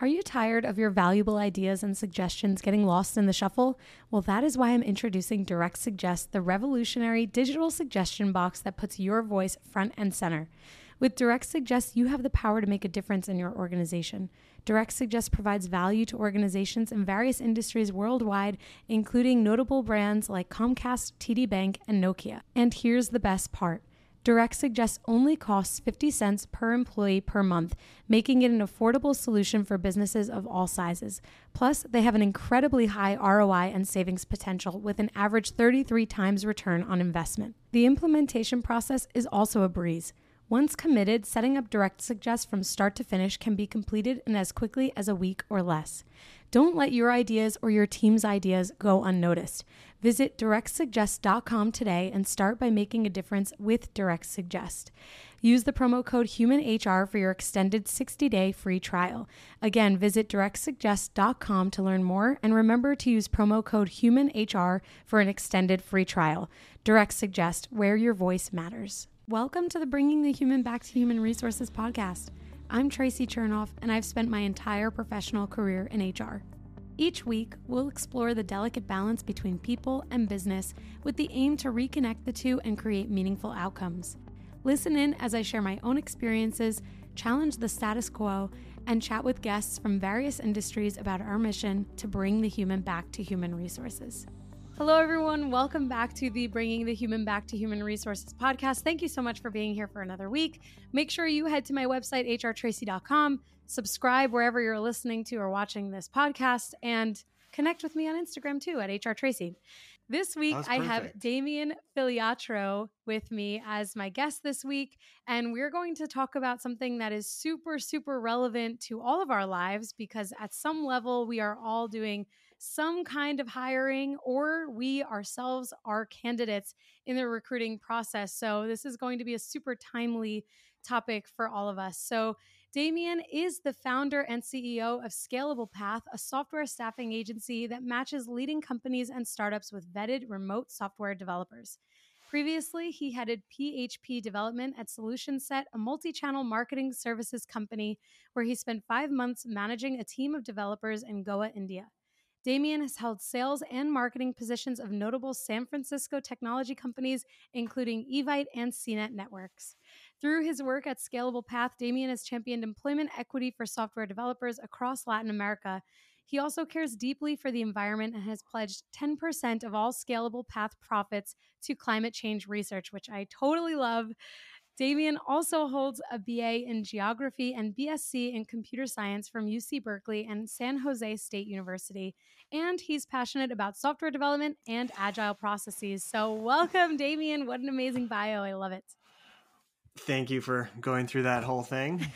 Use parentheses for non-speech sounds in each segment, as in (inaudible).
Are you tired of your valuable ideas and suggestions getting lost in the shuffle? Well, that is why I'm introducing Direct Suggest, the revolutionary digital suggestion box that puts your voice front and center. With Direct Suggest, you have the power to make a difference in your organization. Direct Suggest provides value to organizations in various industries worldwide, including notable brands like Comcast, TD Bank, and Nokia. And here's the best part. Direct Suggest only costs 50 cents per employee per month, making it an affordable solution for businesses of all sizes. Plus, they have an incredibly high ROI and savings potential with an average 33 times return on investment. The implementation process is also a breeze. Once committed, setting up Direct Suggest from start to finish can be completed in as quickly as a week or less. Don't let your ideas or your team's ideas go unnoticed. Visit directsuggest.com today and start by making a difference with Direct Suggest. Use the promo code HUMANHR for your extended 60-day free trial. Again, visit directsuggest.com to learn more and remember to use promo code HUMANHR for an extended free trial. Direct Suggest, where your voice matters. Welcome to the Bringing the Human Back to Human Resources podcast. I'm Traci Chernoff, and I've spent my entire professional career in HR. Each week, we'll explore the delicate balance between people and business with the aim to reconnect the two and create meaningful outcomes. Listen in as I share my own experiences, challenge the status quo, and chat with guests from various industries about our mission to bring the human back to human resources. Hello, everyone. Welcome back to the Bringing the Human Back to Human Resources podcast. Thank you so much for being here for another week. Make sure you head to my website, hrtraci.com, subscribe wherever you're listening to or watching this podcast, and connect with me on Instagram too at HR Traci. This week, I have Damien Filiatrault with me as my guest this week, and we're going to talk about something that is super, super relevant to all of our lives because at some level, we are all doing some kind of hiring or we ourselves are candidates in the recruiting process. So, this is going to be a super timely topic for all of us. So, Damien is the founder and CEO of Scalable Path, a software staffing agency that matches leading companies and startups with vetted remote software developers. Previously, he headed PHP development at Solution Set, a multi channel marketing services company, where he spent five months managing a team of developers in Goa, India. Damien has held sales and marketing positions of notable San Francisco technology companies, including Evite and CNET Networks. Through his work at Scalable Path, Damien has championed employment equity for software developers across Latin America. He also cares deeply for the environment and has pledged 10% of all Scalable Path profits to climate change research, which I totally love. Damien also holds a BA in geography and BSc in computer science from UC Berkeley and San Jose State University. And he's passionate about software development and agile processes. So, welcome, Damien. What an amazing bio. I love it. Thank you for going through that whole thing.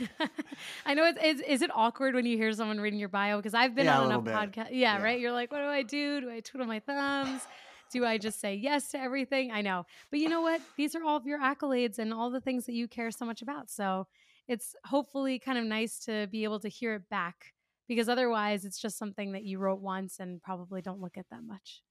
(laughs) I know it's, it's, is it awkward when you hear someone reading your bio because I've been yeah, on enough podcasts. Yeah, yeah, right. You're like, what do I do? Do I twiddle my thumbs? Do I just say yes to everything? I know. But you know what? These are all of your accolades and all the things that you care so much about. So it's hopefully kind of nice to be able to hear it back because otherwise it's just something that you wrote once and probably don't look at that much.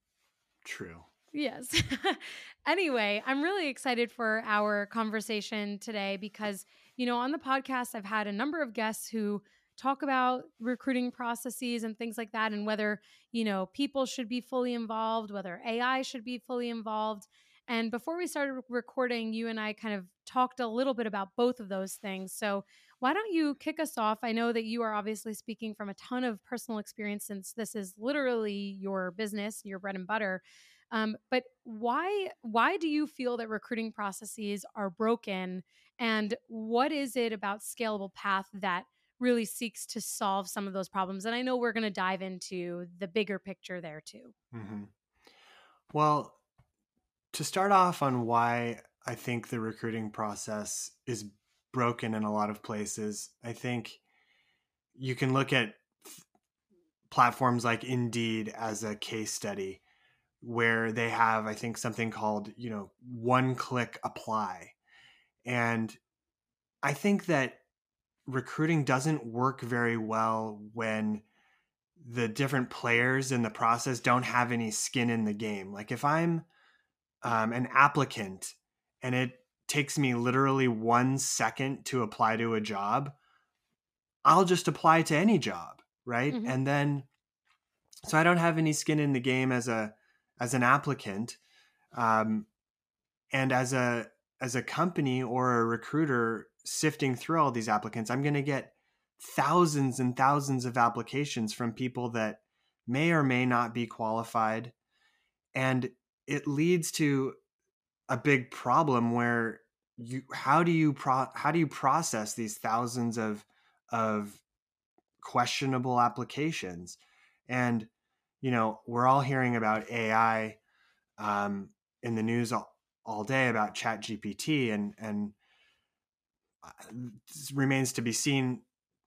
True. Yes. (laughs) anyway, I'm really excited for our conversation today because, you know, on the podcast, I've had a number of guests who talk about recruiting processes and things like that and whether you know people should be fully involved whether ai should be fully involved. And before we started recording you and i kind of talked a little bit about both of those things. So why don't you kick us off? I know that you are obviously speaking from a ton of personal experience since this is literally your business your bread and butter um, but why why do you feel that recruiting processes are broken and what is it about scalable path that really seeks to solve some of those problems. And I know we're going to dive into the bigger picture there too. Mm-hmm. Well, to start off on why I think the recruiting process is broken in a lot of places, I think you can look at platforms like Indeed as a case study where they have, I think, something called, you know, one click apply. And I think that recruiting doesn't work very well when the different players in the process don't have any skin in the game. Like if I'm um, an applicant and it takes me literally one second to apply to a job, I'll just apply to any job. right? Mhm. And then so I don't have any skin in the game as a as an applicant. Um, and as a as a company or a recruiter sifting through all these applicants, I'm going to get thousands and thousands of applications from people that may or may not be qualified. And it leads to a big problem where you how do you pro, how do you process these thousands of of questionable applications and you know we're all hearing about ai um, in the news all, all day about chat gpt and and it remains to be seen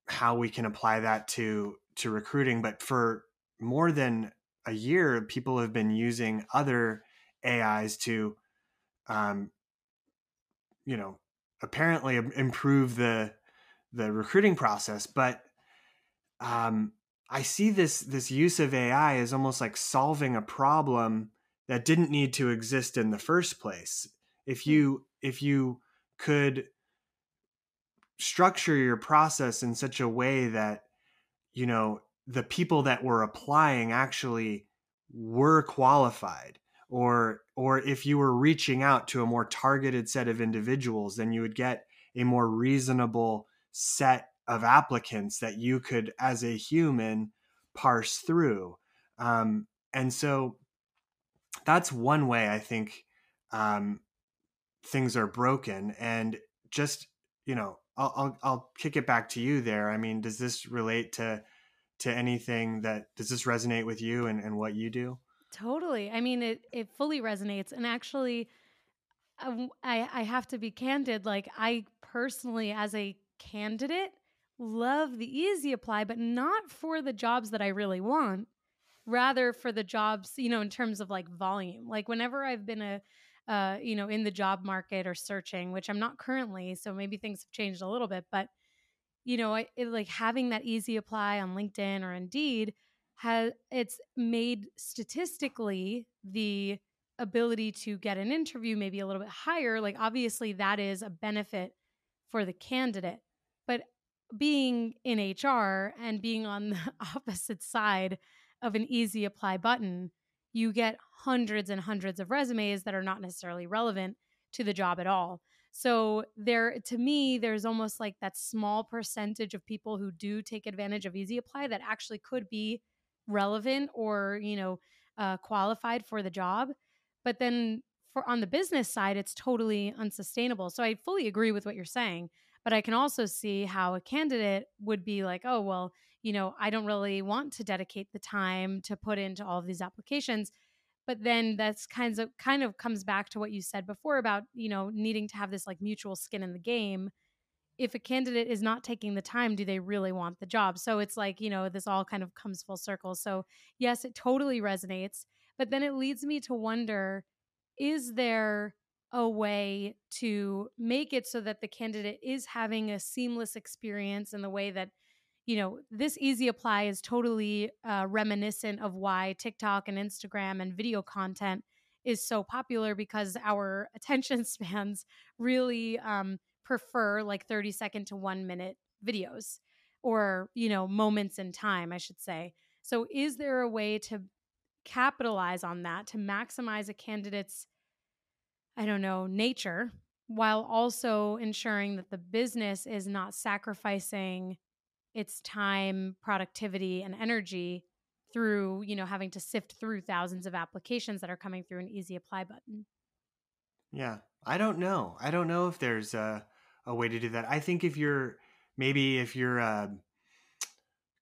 how we can apply that to to recruiting but for more than a year people have been using other ais to um, you know apparently improve the the recruiting process but um, i see this this use of ai as almost like solving a problem that didn't need to exist in the first place if Hmm. you if you could structure your process in such a way that you know the people that were applying actually were qualified or or if you were reaching out to a more targeted set of individuals then you would get a more reasonable set of applicants that you could as a human parse through um, and so that's one way i think um, things are broken and just you know I'll, I'll i'll kick it back to you there i mean does this relate to to anything that does this resonate with you and, and what you do Totally. I mean, it it fully resonates, and actually, I I I have to be candid. Like, I personally, as a candidate, love the easy apply, but not for the jobs that I really want. Rather, for the jobs, you know, in terms of like volume. Like, whenever I've been a uh, you know, in the job market or searching, which I'm not currently, so maybe things have changed a little bit, but you know, I, it, like having that easy apply on LinkedIn or Indeed has it's made statistically the ability to get an interview maybe a little bit higher. Like obviously that is a benefit for the candidate, but being in HR and being on the (laughs) opposite side of an easy apply button, you get hundreds and hundreds of resumes that are not necessarily relevant to the job at all. So there to me there's almost like that small percentage of people who do take advantage of easy apply that actually could be relevant or, you know, uh, qualified for the job. But then for on the business side it's totally unsustainable. So I fully agree with what you're saying, but I can also see how a candidate would be like, "Oh, well, you know, I don't really want to dedicate the time to put into all of these applications." but then that's kinds of kind of comes back to what you said before about you know needing to have this like mutual skin in the game. If a candidate is not taking the time do they really want the job? So it's like you know this all kind of comes full circle. So yes it totally resonates but then it leads me to wonder is there a way to make it so that the candidate is having a seamless experience in the way that you know, this easy apply is totally uh, reminiscent of why TikTok and Instagram and video content is so popular because our (laughs) attention spans really um, prefer like 30 second to one minute videos or, you know, moments in time, I should say. So, is there a way to capitalize on that to maximize a candidate's, I don't know, nature while also ensuring that the business is not sacrificing its time, productivity, and energy through, you know, having to sift through thousands of applications that are coming through an easy apply button. Yeah. I don't know. I don't know if there's a, a way to do that. I think if you're maybe if you're a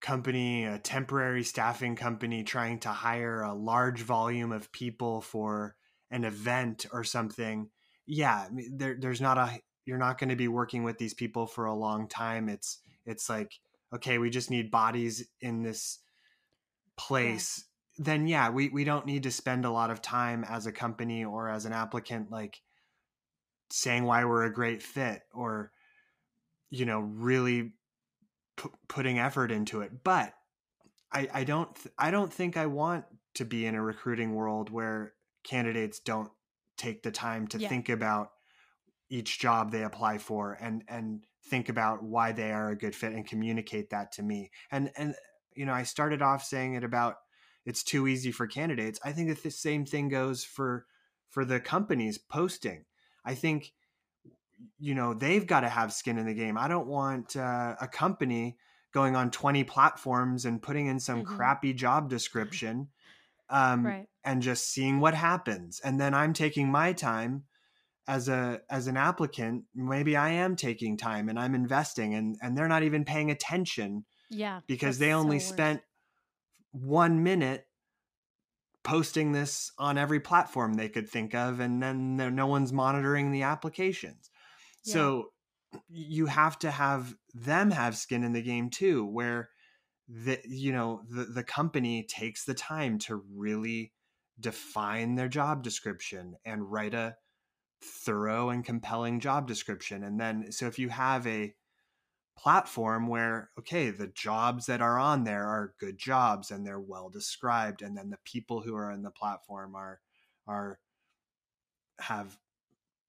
company, a temporary staffing company trying to hire a large volume of people for an event or something, yeah, there, there's not a you're not going to be working with these people for a long time. It's it's like okay, we just need bodies in this place, yeah. then yeah, we, we don't need to spend a lot of time as a company or as an applicant, like saying why we're a great fit or, you know, really p- putting effort into it. But I, I don't, th- I don't think I want to be in a recruiting world where candidates don't take the time to Yeah. think about each job they apply for and, and think about why they are a good fit and communicate that to me. And, and you know, I started off saying it about it's too easy for candidates. I think that the same thing goes for for the companies posting. I think you know they've got to have skin in the game. I don't want uh, a company going on 20 platforms and putting in some mm-hmm. crappy job (laughs) description um, right. and just seeing what happens. And then I'm taking my time as a as an applicant. Maybe I am taking time and I'm investing, and and they're not even paying attention. Yeah, because they only so spent one minute posting this on every platform they could think of and then no one's monitoring the applications yeah. so you have to have them have skin in the game too where the you know the, the company takes the time to really define their job description and write a thorough and compelling job description. And then so if you have a platform where okay the jobs that are on there are good jobs and they're well described and then the people who are in the platform are are have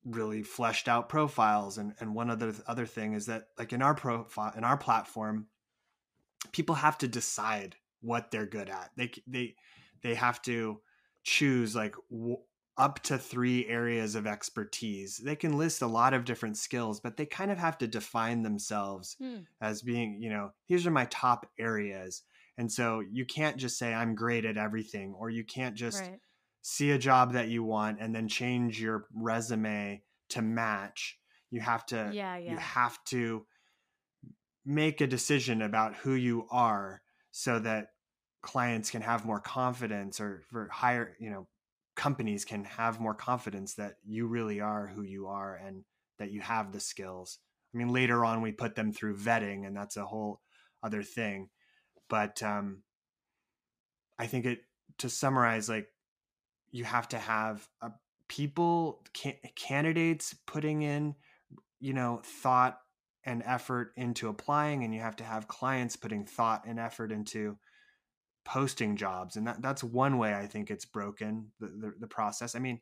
really fleshed out profiles and and one other other thing is that like in our profile in our platform people have to decide what they're good at they they they have to choose like w- up to three areas of expertise. They can list a lot of different skills, but they kind of have to define themselves hmm. as being, you know, these are my top areas. And so you can't just say, I'm great at everything, or you can't just right. see a job that you want and then change your resume to match. You have to, yeah, yeah. you have to make a decision about who you are so that clients can have more confidence or for higher, you know, companies can have more confidence that you really are who you are and that you have the skills. I mean, later on we put them through vetting, and that's a whole other thing. But um, I think it to summarize, like you have to have a, people can, candidates putting in, you know, thought and effort into applying, and you have to have clients putting thought and effort into posting jobs and that that's one way i think it's broken the, the, the process. I mean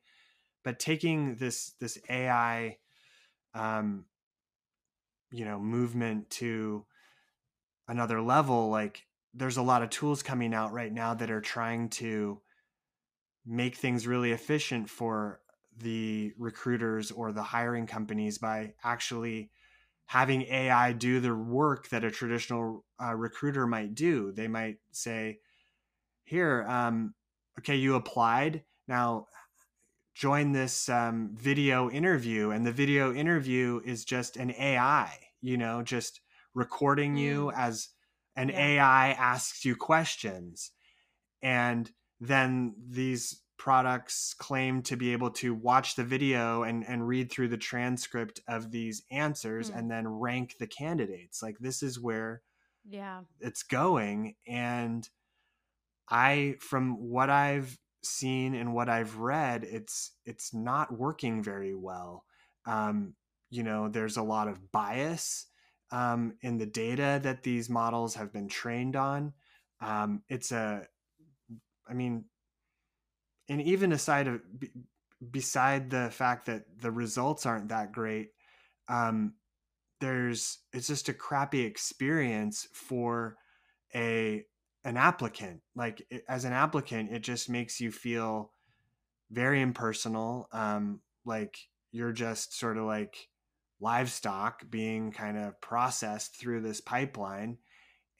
but taking this this ai um you know movement to another level like there's a lot of tools coming out right now that are trying to make things really efficient for the recruiters or the hiring companies by actually having AI do the work that a traditional uh, recruiter might do. They might say, here um, okay you applied now join this um, video interview and the video interview is just an ai you know just recording you mm. as an yeah. ai asks you questions and then these products claim to be able to watch the video and, and read through the transcript of these answers mm. and then rank the candidates like this is where yeah it's going and I from what I've seen and what I've read, it's it's not working very well. Um, you know, there's a lot of bias um, in the data that these models have been trained on. Um, it's a, I mean, and even aside of beside the fact that the results aren't that great, um, there's it's just a crappy experience for a an applicant. Like as an applicant it just makes you feel very impersonal um like you're just sort of like livestock being kind of processed through this pipeline.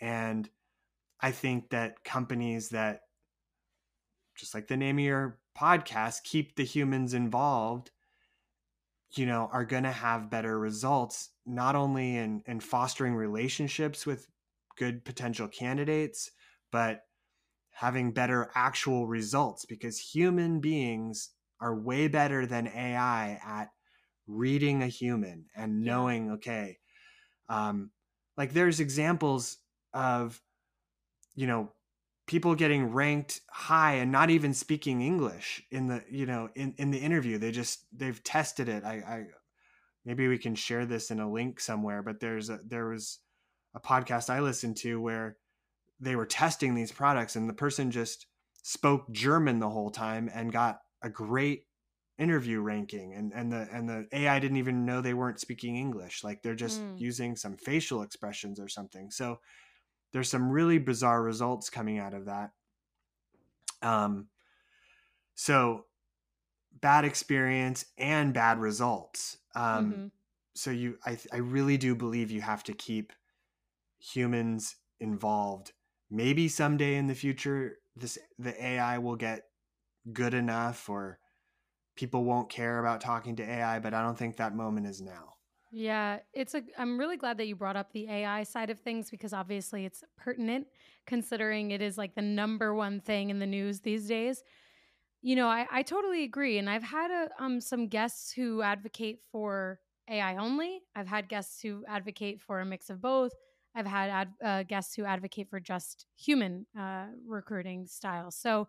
And i think that companies that just like the name of your podcast keep the humans involved you know are going to have better results not only in in fostering relationships with good potential candidates but having better actual results because human beings are way better than AI at reading a human and knowing, yeah. okay, um, like there's examples of, you know, people getting ranked high and not even speaking English in the, you know, in, in the interview. They just, they've tested it. I, I, maybe we can share this in a link somewhere, but there's a, there was a podcast I listened to where they were testing these products and the person just spoke German the whole time and got a great interview ranking and and the and the AI didn't even know they weren't speaking English like they're just mm. using some facial expressions or something so there's some really bizarre results coming out of that. Um, so bad experience and bad results. Um, mm-hmm. So you, I, I really do believe you have to keep humans involved. Maybe someday in the future, this the AI will get good enough, or people won't care about talking to AI. But I don't think that moment is now. Yeah, it's a I'm really glad that you brought up the AI side of things because obviously it's pertinent considering it is like the number one thing in the news these days. You know, I, I totally agree. And I've had a, um some guests who advocate for AI only. I've had guests who advocate for a mix of both. I've had ad, uh, guests who advocate for just human uh, recruiting style. So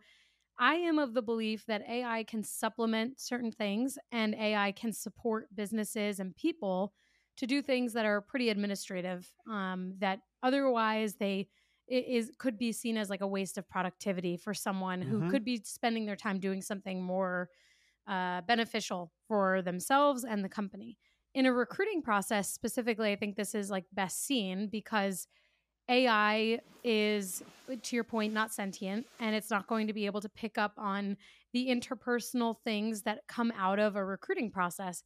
I am of the belief that AI can supplement certain things and AI can support businesses and people to do things that are pretty administrative um, that otherwise they it is could be seen as like a waste of productivity for someone mm-hmm. who could be spending their time doing something more uh, beneficial for themselves and the company in a recruiting process specifically i think this is like best seen because AI is, to your point, not sentient, and it's not going to be able to pick up on the interpersonal things that come out of a recruiting process.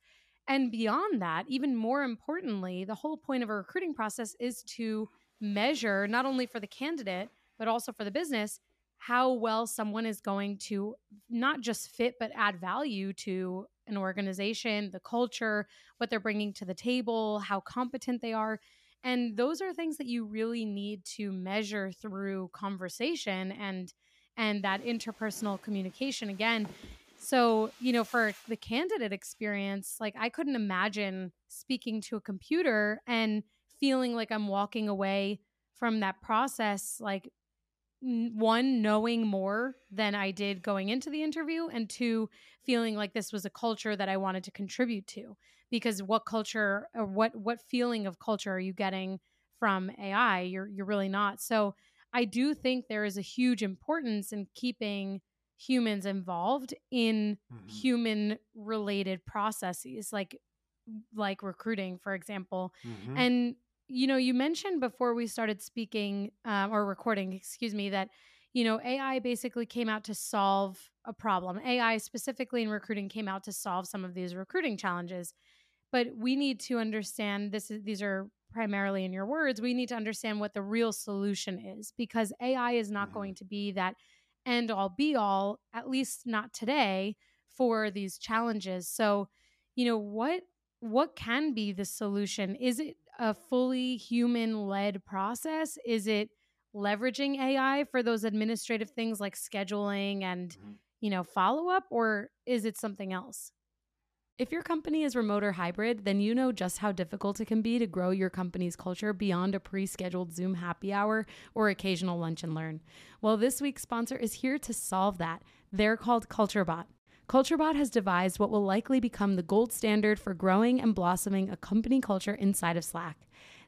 And beyond that, even more importantly, the whole point of a recruiting process is to measure, not only for the candidate, but also for the business, how well someone is going to not just fit, but add value to an organization, the culture, what they're bringing to the table, how competent they are. And those are things that you really need to measure through conversation and and that interpersonal communication again. So, you know, for the candidate experience, like I couldn't imagine speaking to a computer and feeling like I'm walking away from that process like one knowing more than I did going into the interview and two feeling like this was a culture that I wanted to contribute to because what culture or what what feeling of culture are you getting from AI you're you're really not so I do think there is a huge importance in keeping humans involved in mm-hmm. human related processes like like recruiting for example mm-hmm. and you know, you mentioned before we started speaking um, or recording, excuse me, that you know AI basically came out to solve a problem. AI specifically in recruiting came out to solve some of these recruiting challenges. But we need to understand this. Is, these are primarily in your words. We need to understand what the real solution is because AI is not mm-hmm. going to be that end all be all, at least not today, for these challenges. So, you know, what what can be the solution? Is it a fully human led process? Is it leveraging AI for those administrative things like scheduling and, mm-hmm. you know, follow up, or is it something else? If your company is remote or hybrid, then you know just how difficult it can be to grow your company's culture beyond a pre scheduled Zoom happy hour or occasional lunch and learn. Well, this week's sponsor is here to solve that. They're called CultureBot. CultureBot has devised what will likely become the gold standard for growing and blossoming a company culture inside of Slack.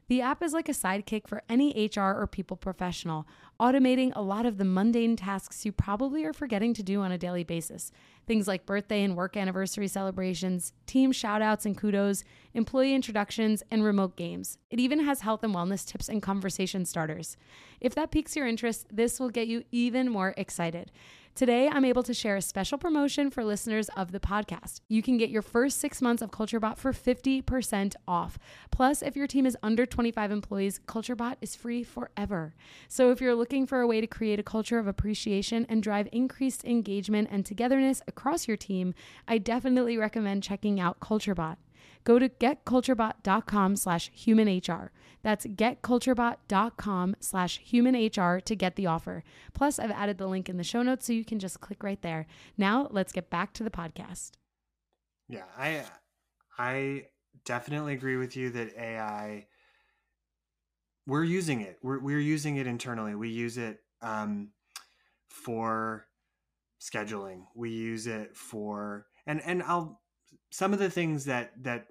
The app is like a sidekick for any HR or people professional, automating a lot of the mundane tasks you probably are forgetting to do on a daily basis. Things like birthday and work anniversary celebrations, team shoutouts and kudos, employee introductions, and remote games. It even has health and wellness tips and conversation starters. If that piques your interest, this will get you even more excited. Today, I'm able to share a special promotion for listeners of the podcast. You can get your first six months of CultureBot for 50% off. Plus, if your team is under 25 employees, CultureBot is free forever. So, if you're looking for a way to create a culture of appreciation and drive increased engagement and togetherness across your team, I definitely recommend checking out CultureBot. Go to getculturebot.com slash humanhr. That's getculturebot.com slash humanhr to get the offer. Plus, I've added the link in the show notes so you can just click right there. Now, let's get back to the podcast. Yeah, I I definitely agree with you that AI we're using it. We're we're using it internally. We use it um, for scheduling. We use it for and and I'll some of the things that that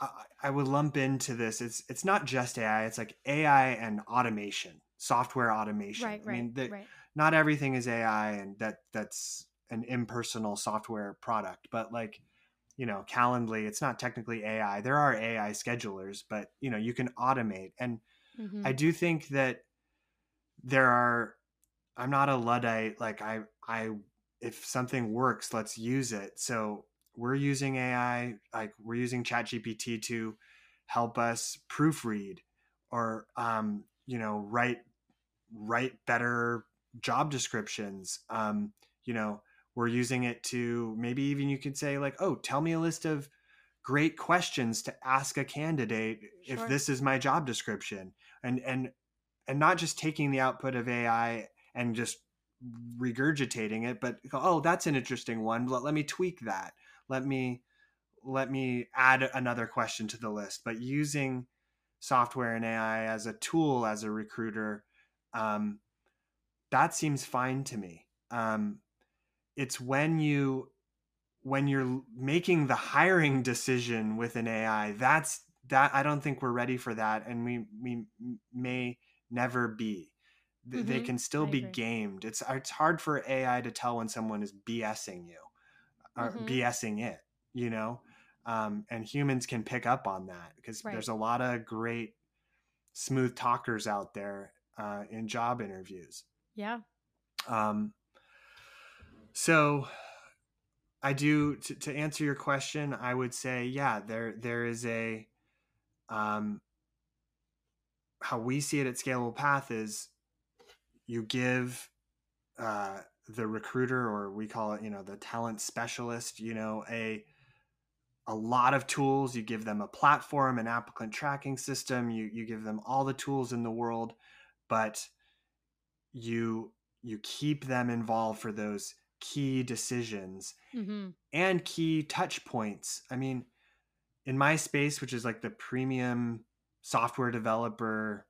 I, I would lump into this it's it's not just AI it's like AI and automation software automation right, right, I mean the, right. not everything is AI and that that's an impersonal software product but like you know Calendly it's not technically AI there are AI schedulers but you know you can automate and mm-hmm. I do think that there are I'm not a luddite like I I if something works, let's use it. So we're using AI, like we're using ChatGPT to help us proofread or um, you know, write write better job descriptions. Um, you know, we're using it to maybe even you could say like, oh, tell me a list of great questions to ask a candidate sure. if this is my job description. And and and not just taking the output of AI and just regurgitating it, but oh, that's an interesting one. Let, let me tweak that. Let me let me add another question to the list. But using software and AI as a tool as a recruiter, um, that seems fine to me. Um, it's when you when you're making the hiring decision with an AI, that's that I don't think we're ready for that, and we we may never be. Mm-hmm. They can still I be agree. gamed. It's it's hard for AI to tell when someone is BSing you or mm-hmm. BSing it, you know. Um, and humans can pick up on that because right. there's a lot of great smooth talkers out there uh, in job interviews. Yeah. Um, so I do to, to answer your question, I would say, yeah, there there is a um how we see it at Scalable Path is you give uh the recruiter or we call it, you know, the talent specialist, you know, a a lot of tools. You give them a platform, an applicant tracking system. You you give them all the tools in the world, but you you keep them involved for those key decisions mm-hmm. and key touch points. I mean, in my space, which is like the premium software developer,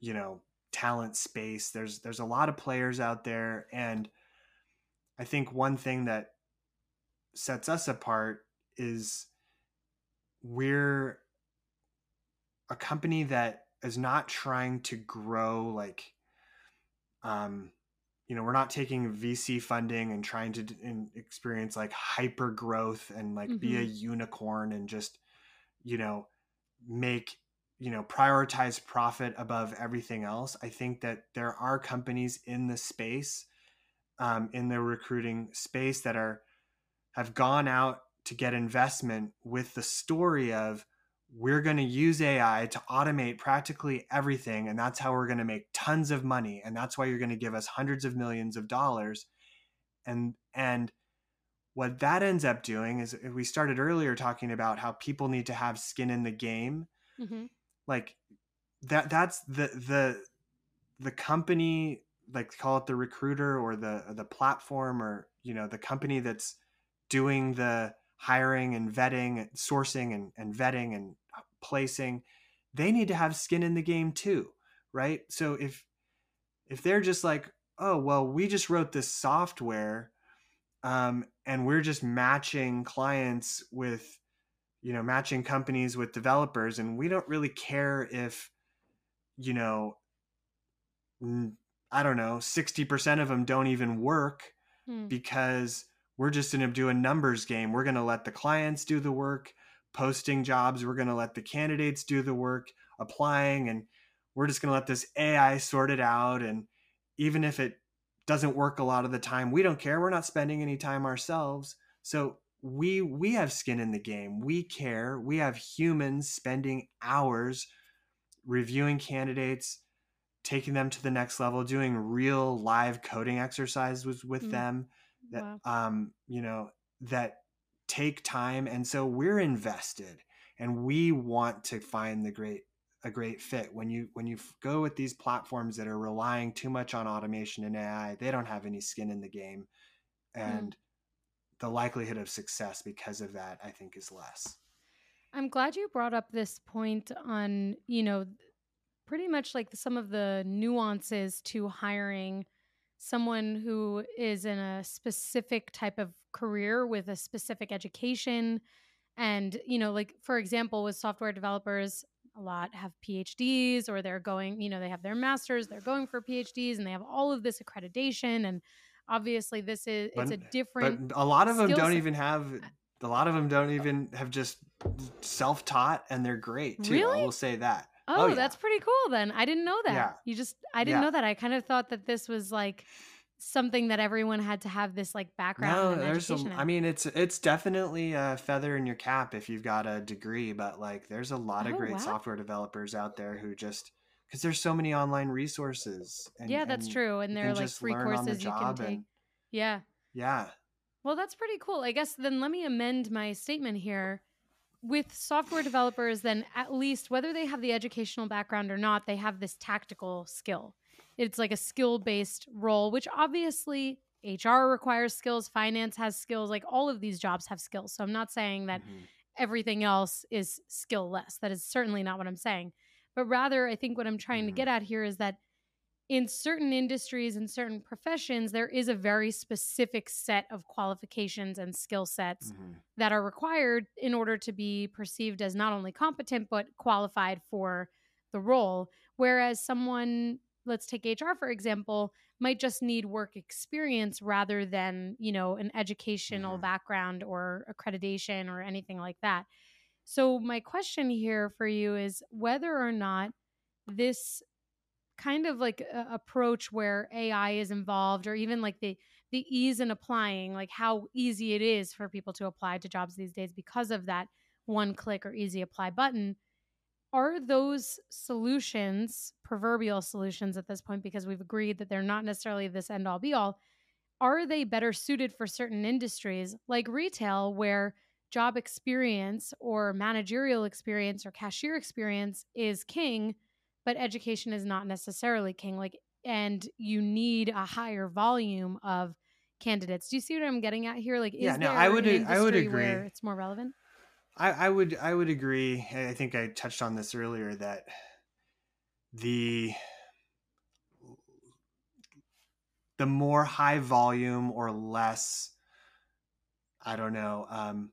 you know, talent space, there's there's a lot of players out there, and I think one thing that sets us apart is we're a company that is not trying to grow like um you know we're not taking vc funding and trying to in, experience like hyper growth and like mm-hmm. be a mm-hmm. unicorn and just you know make you know prioritize profit above everything else i think that there are companies in the space um, in the recruiting space that are have gone out to get investment with the story of we're going to use AI to automate practically everything. And that's how we're going to make tons of money. And that's why you're going to give us hundreds of millions of dollars. And, and, what that ends up doing is we started earlier talking about how people need to have skin in the game mm-hmm. Like that that's the the the company like call it the recruiter or the the platform or you know the company that's doing the hiring and vetting sourcing and, and vetting and placing they need to have skin in the game too right? So if if they're just like oh well we just wrote this software um, and we're just matching clients with you know matching companies with developers and we don't really care if you know i don't know 60% of them don't even work hmm. because we're just going to do a numbers game we're going to let the clients do the work posting jobs. We're going to let the candidates do the work, applying, and we're just going to let this AI sort it out. And even if it doesn't work a lot of the time, we don't care. We're not spending any time ourselves. So we we have skin in the game. We care. We have humans spending hours reviewing candidates, taking them to the next level, doing real live coding exercises with, with mm-hmm. them that wow. um you know that take time and so we're invested and we want to find the great a great fit when you when you go with these platforms that are relying too much on automation and AI they don't have any skin in the game hmm. and mm. The likelihood of success because of that I think is less. I'm glad you brought up this point on you know pretty much like some of the nuances to hiring someone who is in a specific type of career with a specific education. And you know like for example with software developers a lot have phds or they're going you know they have their masters they're going for phds and they have all of this accreditation and obviously this is it's a different but a lot of them don't set. even have a lot of them don't oh. even have just self-taught and they're great too really? i will say that Oh, Oh, yeah. that's pretty cool then. I didn't know that. Yeah. You just I didn't Yeah. know that. I kind of thought that this was like something that everyone had to have this like background No, there's in. I mean, it's it's definitely a feather in your cap if you've got a degree, but like, there's a lot of Oh, great wow. software developers out there who just because there's so many online resources. And, yeah, that's true. And there are like free learn on the courses you can take. and- Yeah. yeah, Well, that's pretty cool. I guess then let me amend my statement here. With software developers, then at least whether they have the educational background or not, they have this tactical skill. It's like a skill based role, which obviously HR requires skills, finance has skills, like all of these jobs have skills. So I'm not saying that Mhm. everything else is skill less. That is certainly not what I'm saying. But rather, I think what I'm trying to Mhm. get at here is that in certain industries and certain professions, there is a very specific set of qualifications and skill sets Mhm. that are required in order to be perceived as not only competent, but qualified for the role. Whereas someone, let's take HR for example, might just need work experience rather than, you know, an educational Mhm. background or accreditation or anything like that. So, my question here for you is whether or not this kind of like uh, approach where AI is involved or even like the the ease in applying like how easy it is for people to apply to jobs these days because of that one click or easy apply button are those solutions proverbial solutions at this point because we've agreed that they're not necessarily this end all be all are they better suited for certain industries like retail where job experience or managerial experience or cashier experience is king but education is not necessarily king like and you need a higher volume of candidates do you see what i'm getting at here like is Yeah, no, there I would- an I would agree. where it's more relevant I, I would I would agree. I I think I touched on this earlier that the the more high volume or less I don't know um,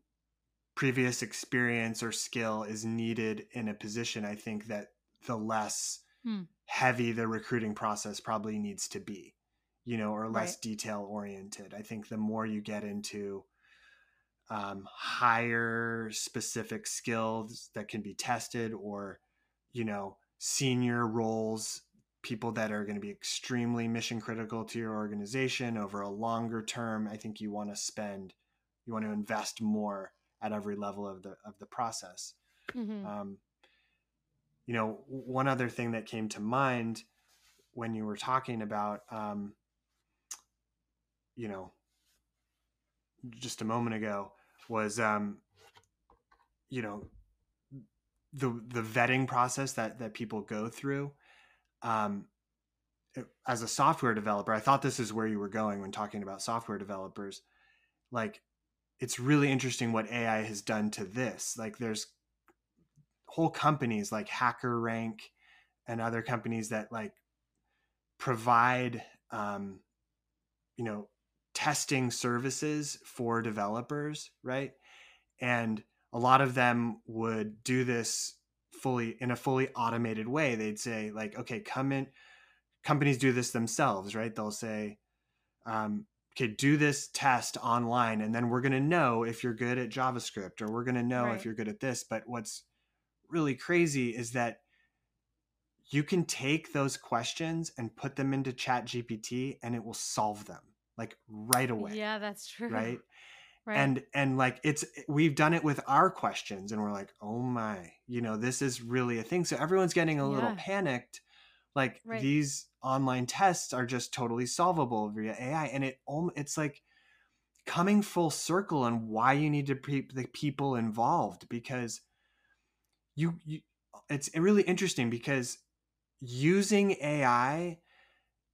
previous experience or skill is needed in a position. I think that the less Hmm. heavy the recruiting process probably needs to be, you know, or less Right. detail oriented. I think the more you get into um, higher specific skills that can be tested or you know senior roles people that are going to be extremely mission critical to your organization over a longer term i think you want to spend you want to invest more at every level of the of the process. Mhm. um, you know one other thing that came to mind when you were talking about um, you know just a moment ago was um, you know the the vetting process that that people go through. Um, as a software developer i thought this is where you were going when talking about software developers. Like it's really interesting what ai has done to this. Like there's whole companies like HackerRank and other companies that like provide um, you know testing services for developers right? And a lot of them would do this fully in a fully automated way. They'd say like okay come in companies do this themselves right? They'll say um, okay do this test online and then we're going to know if you're good at javascript or we're going to know Right. if you're good at this. But what's really crazy is that you can take those questions and put them into chat gpt and it will solve them like right away yeah that's true. right? (laughs) Right. And and like it's we've done it with our questions and we're like oh my you know this is really a thing. So everyone's getting a little Yeah. panicked like Right. these online tests are just totally solvable via ai and it it's like coming full circle on why you need to keep the people involved because you, you it's really interesting because using ai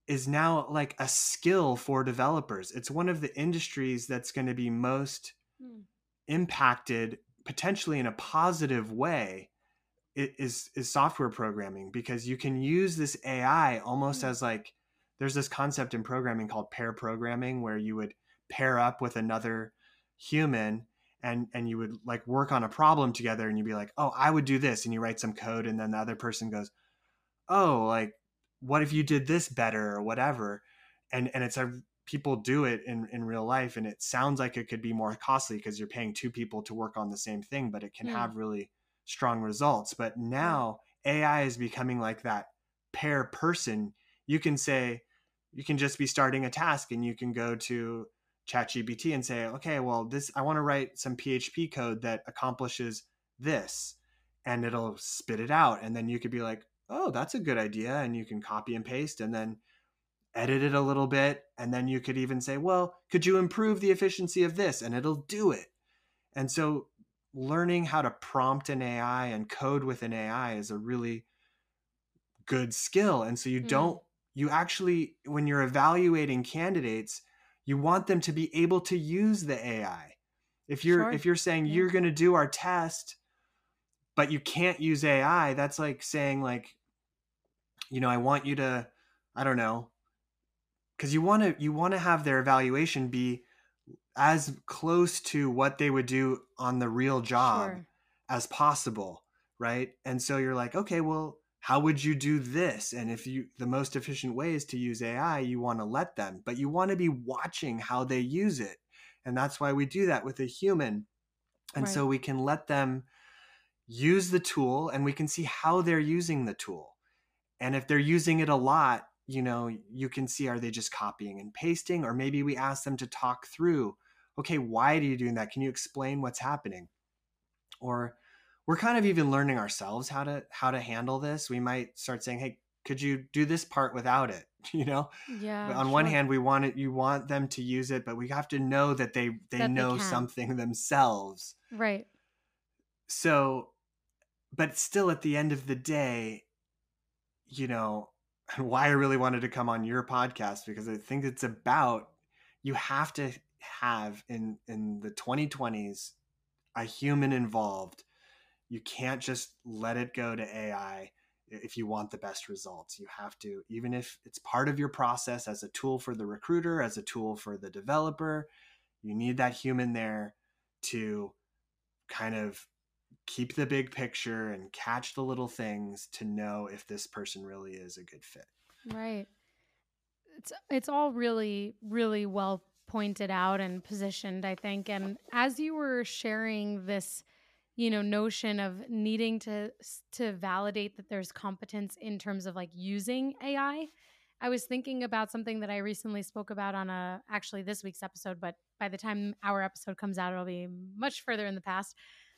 is now like a skill for developers it's one of the industries that's going to be most Hmm. impacted potentially in a positive way is is software programming because you can use this AI almost Mm. as like there's this concept in programming called pair programming where you would pair up with another human and and you would like work on a problem together and you'd be like oh I would do this and you write some code and then the other person goes oh like what if you did this better or whatever and and it's a people do it in in real life and it sounds like it could be more costly because you're paying two people to work on the same thing but it can Hmm. have really strong results but now AI is becoming like that pair person, you can say, you can just be starting a task and you can go to ChatGPT and say, okay, well, this I want to write some PHP code that accomplishes this, and it'll spit it out, and then you could be like, oh, that's a good idea, and you can copy and paste, and then edit it a little bit, and then you could even say, well, could you improve the efficiency of this, and it'll do it. And so, learning how to prompt an AI and code with an AI is a really good skill, and so you mm. don't you actually when you're evaluating candidates you want them to be able to use the ai if you're sure. if you're saying yeah. you're going to do our test but you can't use ai that's like saying like you know i want you to i don't know because you want to you want to have their evaluation be as close to what they would do on the real job sure. as possible right? And so you're like okay well how would you do this? And if you the most efficient way is to use ai you want to let them but you want to be watching how they use it. And that's why we do that with a human. And right. so we can let them use the tool and we can see how they're using the tool. And if they're using it a lot you know you can see are they just copying and pasting? Or maybe we ask them to talk through okay why are you doing that? Can you explain what's happening? Or we're kind of even learning ourselves how to how to handle this. We might start saying hey could you do this part without it? (laughs) You know? Yeah on sure. one hand we want it you want them to use it but we have to know that they they that know they something themselves. Right. So but still at the end of the day you know (laughs) why i really wanted to come on your podcast because i think it's about you have to have in in the 2020s a human involved you can't just let it go to AI if you want the best results. You have to, even if it's part of your process as a tool for the recruiter, as a tool for the developer, you need that human there to kind of keep the big picture and catch the little things to know if this person really is a good fit. Right. It's it's all really really well pointed out and positioned, I think. And as you were sharing this you know notion of needing to to validate that there's competence in terms of like using ai i was thinking about something that i recently spoke about on a actually this week's episode but by the time our episode comes out it'll be much further in the past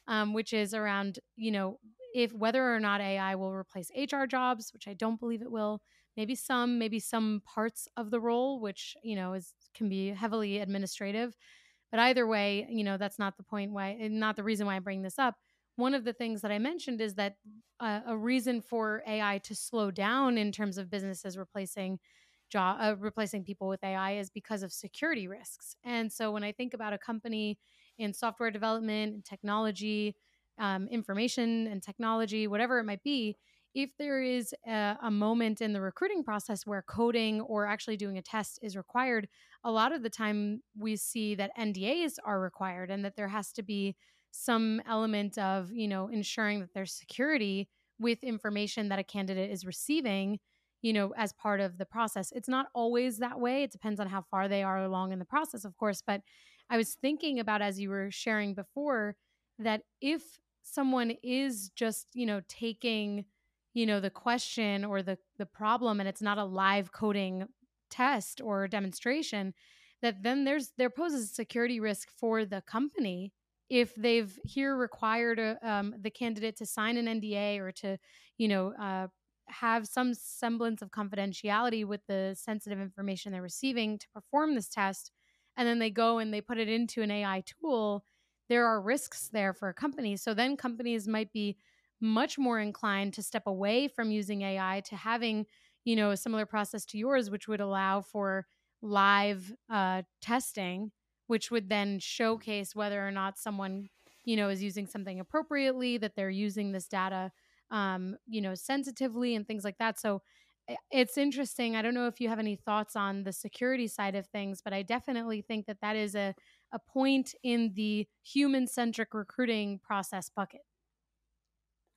um, which is around you know if whether or not ai will replace hr jobs which i don't believe it will maybe some maybe some parts of the role which you know is can be heavily administrative but either way, you know, that's not the point why, not the reason why I bring this up. One of the things that I mentioned is that uh, a reason for AI to slow down in terms of businesses replacing job uh, replacing people with AI is because of security risks. And so when I think about a company in software development and technology, um, information and technology, whatever it might be, if there is a, a, moment in the recruiting process where coding or actually doing a test is required, a lot of the time we see that NDAs are required and that there has to be some element of, you know, ensuring that there's security with information that a candidate is receiving, you know, as part of the process. It's not always that way. It depends on how far they are along in the process, of course. But I was thinking about as you were sharing before that if someone is just, you know, taking you know the question or the the problem and it's not a live coding test or demonstration that then there's there poses a security risk for the company if they've here required a, um, the candidate to sign an NDA or to you know uh, have some semblance of confidentiality with the sensitive information they're receiving to perform this test and then they go and they put it into an AI tool there are risks there for a company. So then companies might be much more inclined to step away from using AI to having, you know, a similar process to yours, which would allow for live uh, testing, which would then showcase whether or not someone, you know, is using something appropriately, that they're using this data, um, you know, sensitively and things like that. So eh, it's interesting. I don't know if you have any thoughts on the security side of things, but I definitely think that that is a, a point in the human centric recruiting process bucket.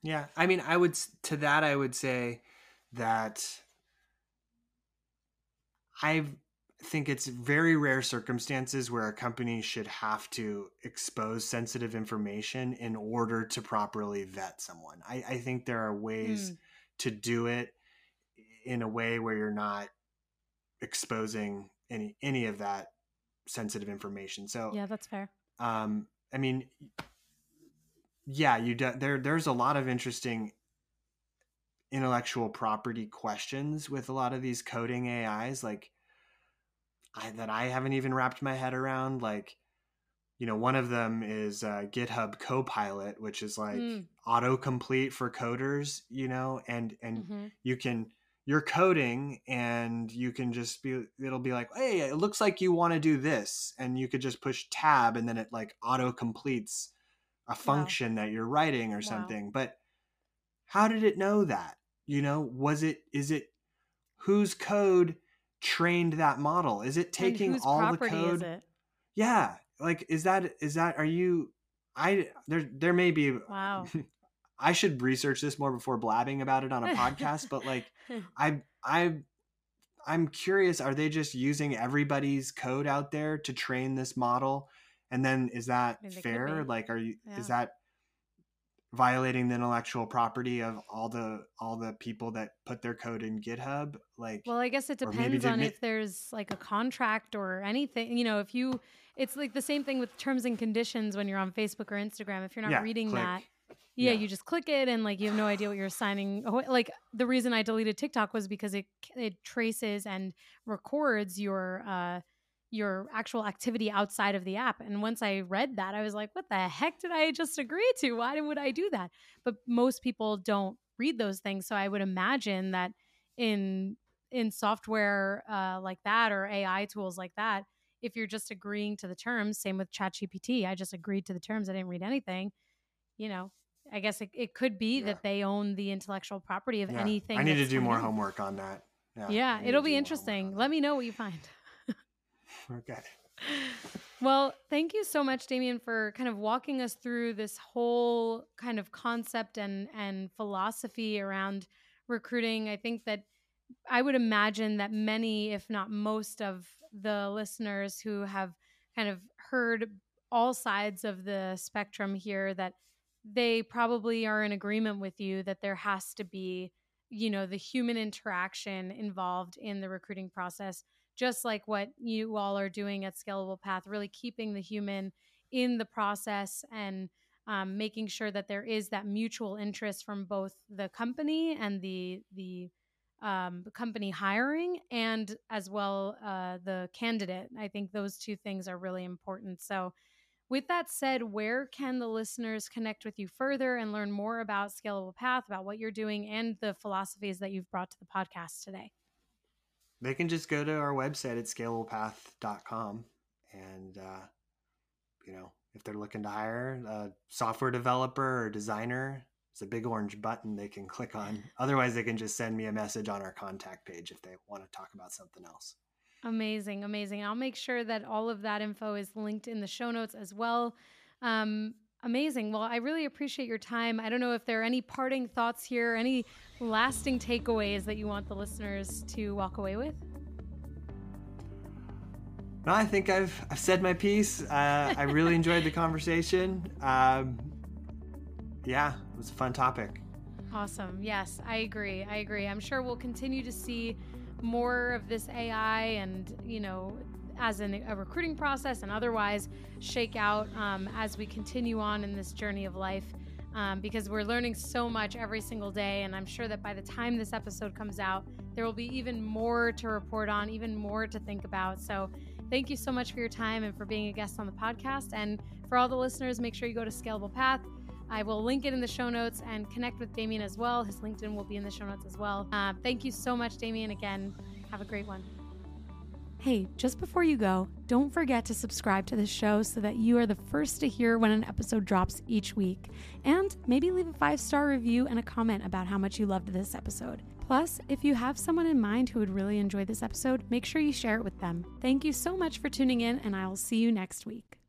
Yeah, I mean, I would to that I would say that I think it's very rare circumstances where a company should have to expose sensitive information in order to properly vet someone. I, I think there are ways mm. to do it in a way where you're not exposing any any of that sensitive information. So yeah, that's fair. Um, I mean, yeah, you do, there. There's a lot of interesting intellectual property questions with a lot of these coding AIs, like I, that I haven't even wrapped my head around. Like, you know, one of them is uh, GitHub Copilot, which is like mm. autocomplete for coders. You know, and and mm-hmm. you can you're coding and you can just be it'll be like hey it looks like you want to do this and you could just push tab and then it like auto completes a function wow. that you're writing or something wow. but how did it know that you know was it is it whose code trained that model is it taking all the code yeah like is that is that are you i there there may be wow (laughs) I should research this more before blabbing about it on a podcast, but like (laughs) I I I'm curious are they just using everybody's code out there to train this model? And then is that I mean, fair? Like are you yeah. is that violating the intellectual property of all the all the people that put their code in GitHub? Like Well, I guess it depends on if there's like a contract or anything. You know, if you it's like the same thing with terms and conditions when you're on Facebook or Instagram. If you're not yeah, reading click. that, yeah, yeah, you just click it and like you have no idea what you're signing. Like the reason I deleted TikTok was because it it traces and records your uh your actual activity outside of the app. And once I read that, I was like, what the heck did I just agree to? Why would I do that? But most people don't read those things, so I would imagine that in in software uh, like that or AI tools like that, if you're just agreeing to the terms, same with ChatGPT, I just agreed to the terms. I didn't read anything. You know, I guess it, it could be yeah. that they own the intellectual property of yeah. anything. I need to do more in. homework on that. Yeah, yeah it'll be interesting. Let me know what you find. Okay. Well, thank you so much, Damien, for kind of walking us through this whole kind of concept and and philosophy around recruiting. I think that I would imagine that many, if not most, of the listeners who have kind of heard all sides of the spectrum here that they probably are in agreement with you that there has to be you know the human interaction involved in the recruiting process just like what you all are doing at scalable path really keeping the human in the process and um, making sure that there is that mutual interest from both the company and the the um, company hiring and as well uh, the candidate i think those two things are really important so with that said, where can the listeners connect with you further and learn more about Scalable Path, about what you're doing, and the philosophies that you've brought to the podcast today? They can just go to our website at scalablepath.com. And, uh, you know, if they're looking to hire a software developer or designer, it's a big orange button they can click on. (laughs) Otherwise, they can just send me a message on our contact page if they want to talk about something else. Amazing, amazing. I'll make sure that all of that info is linked in the show notes as well. Um, amazing. Well, I really appreciate your time. I don't know if there are any parting thoughts here, any lasting takeaways that you want the listeners to walk away with. No, I think I've I've said my piece. Uh, I really enjoyed the conversation. Um, yeah, it was a fun topic. Awesome. Yes, I agree. I agree. I'm sure we'll continue to see more of this AI and, you know, as in a recruiting process and otherwise shake out um, as we continue on in this journey of life. Um, because we're learning so much every single day. And I'm sure that by the time this episode comes out, there will be even more to report on, even more to think about. So, thank you so much for your time and for being a guest on the podcast. And for all the listeners, make sure you go to Scalable Path. I will link it in the show notes and connect with Damien as well. His LinkedIn will be in the show notes as well. Uh, thank you so much, Damien. Again, have a great one. Hey, just before you go, don't forget to subscribe to the show so that you are the first to hear when an episode drops each week. And maybe leave a five star review and a comment about how much you loved this episode. Plus, if you have someone in mind who would really enjoy this episode, make sure you share it with them. Thank you so much for tuning in, and I will see you next week.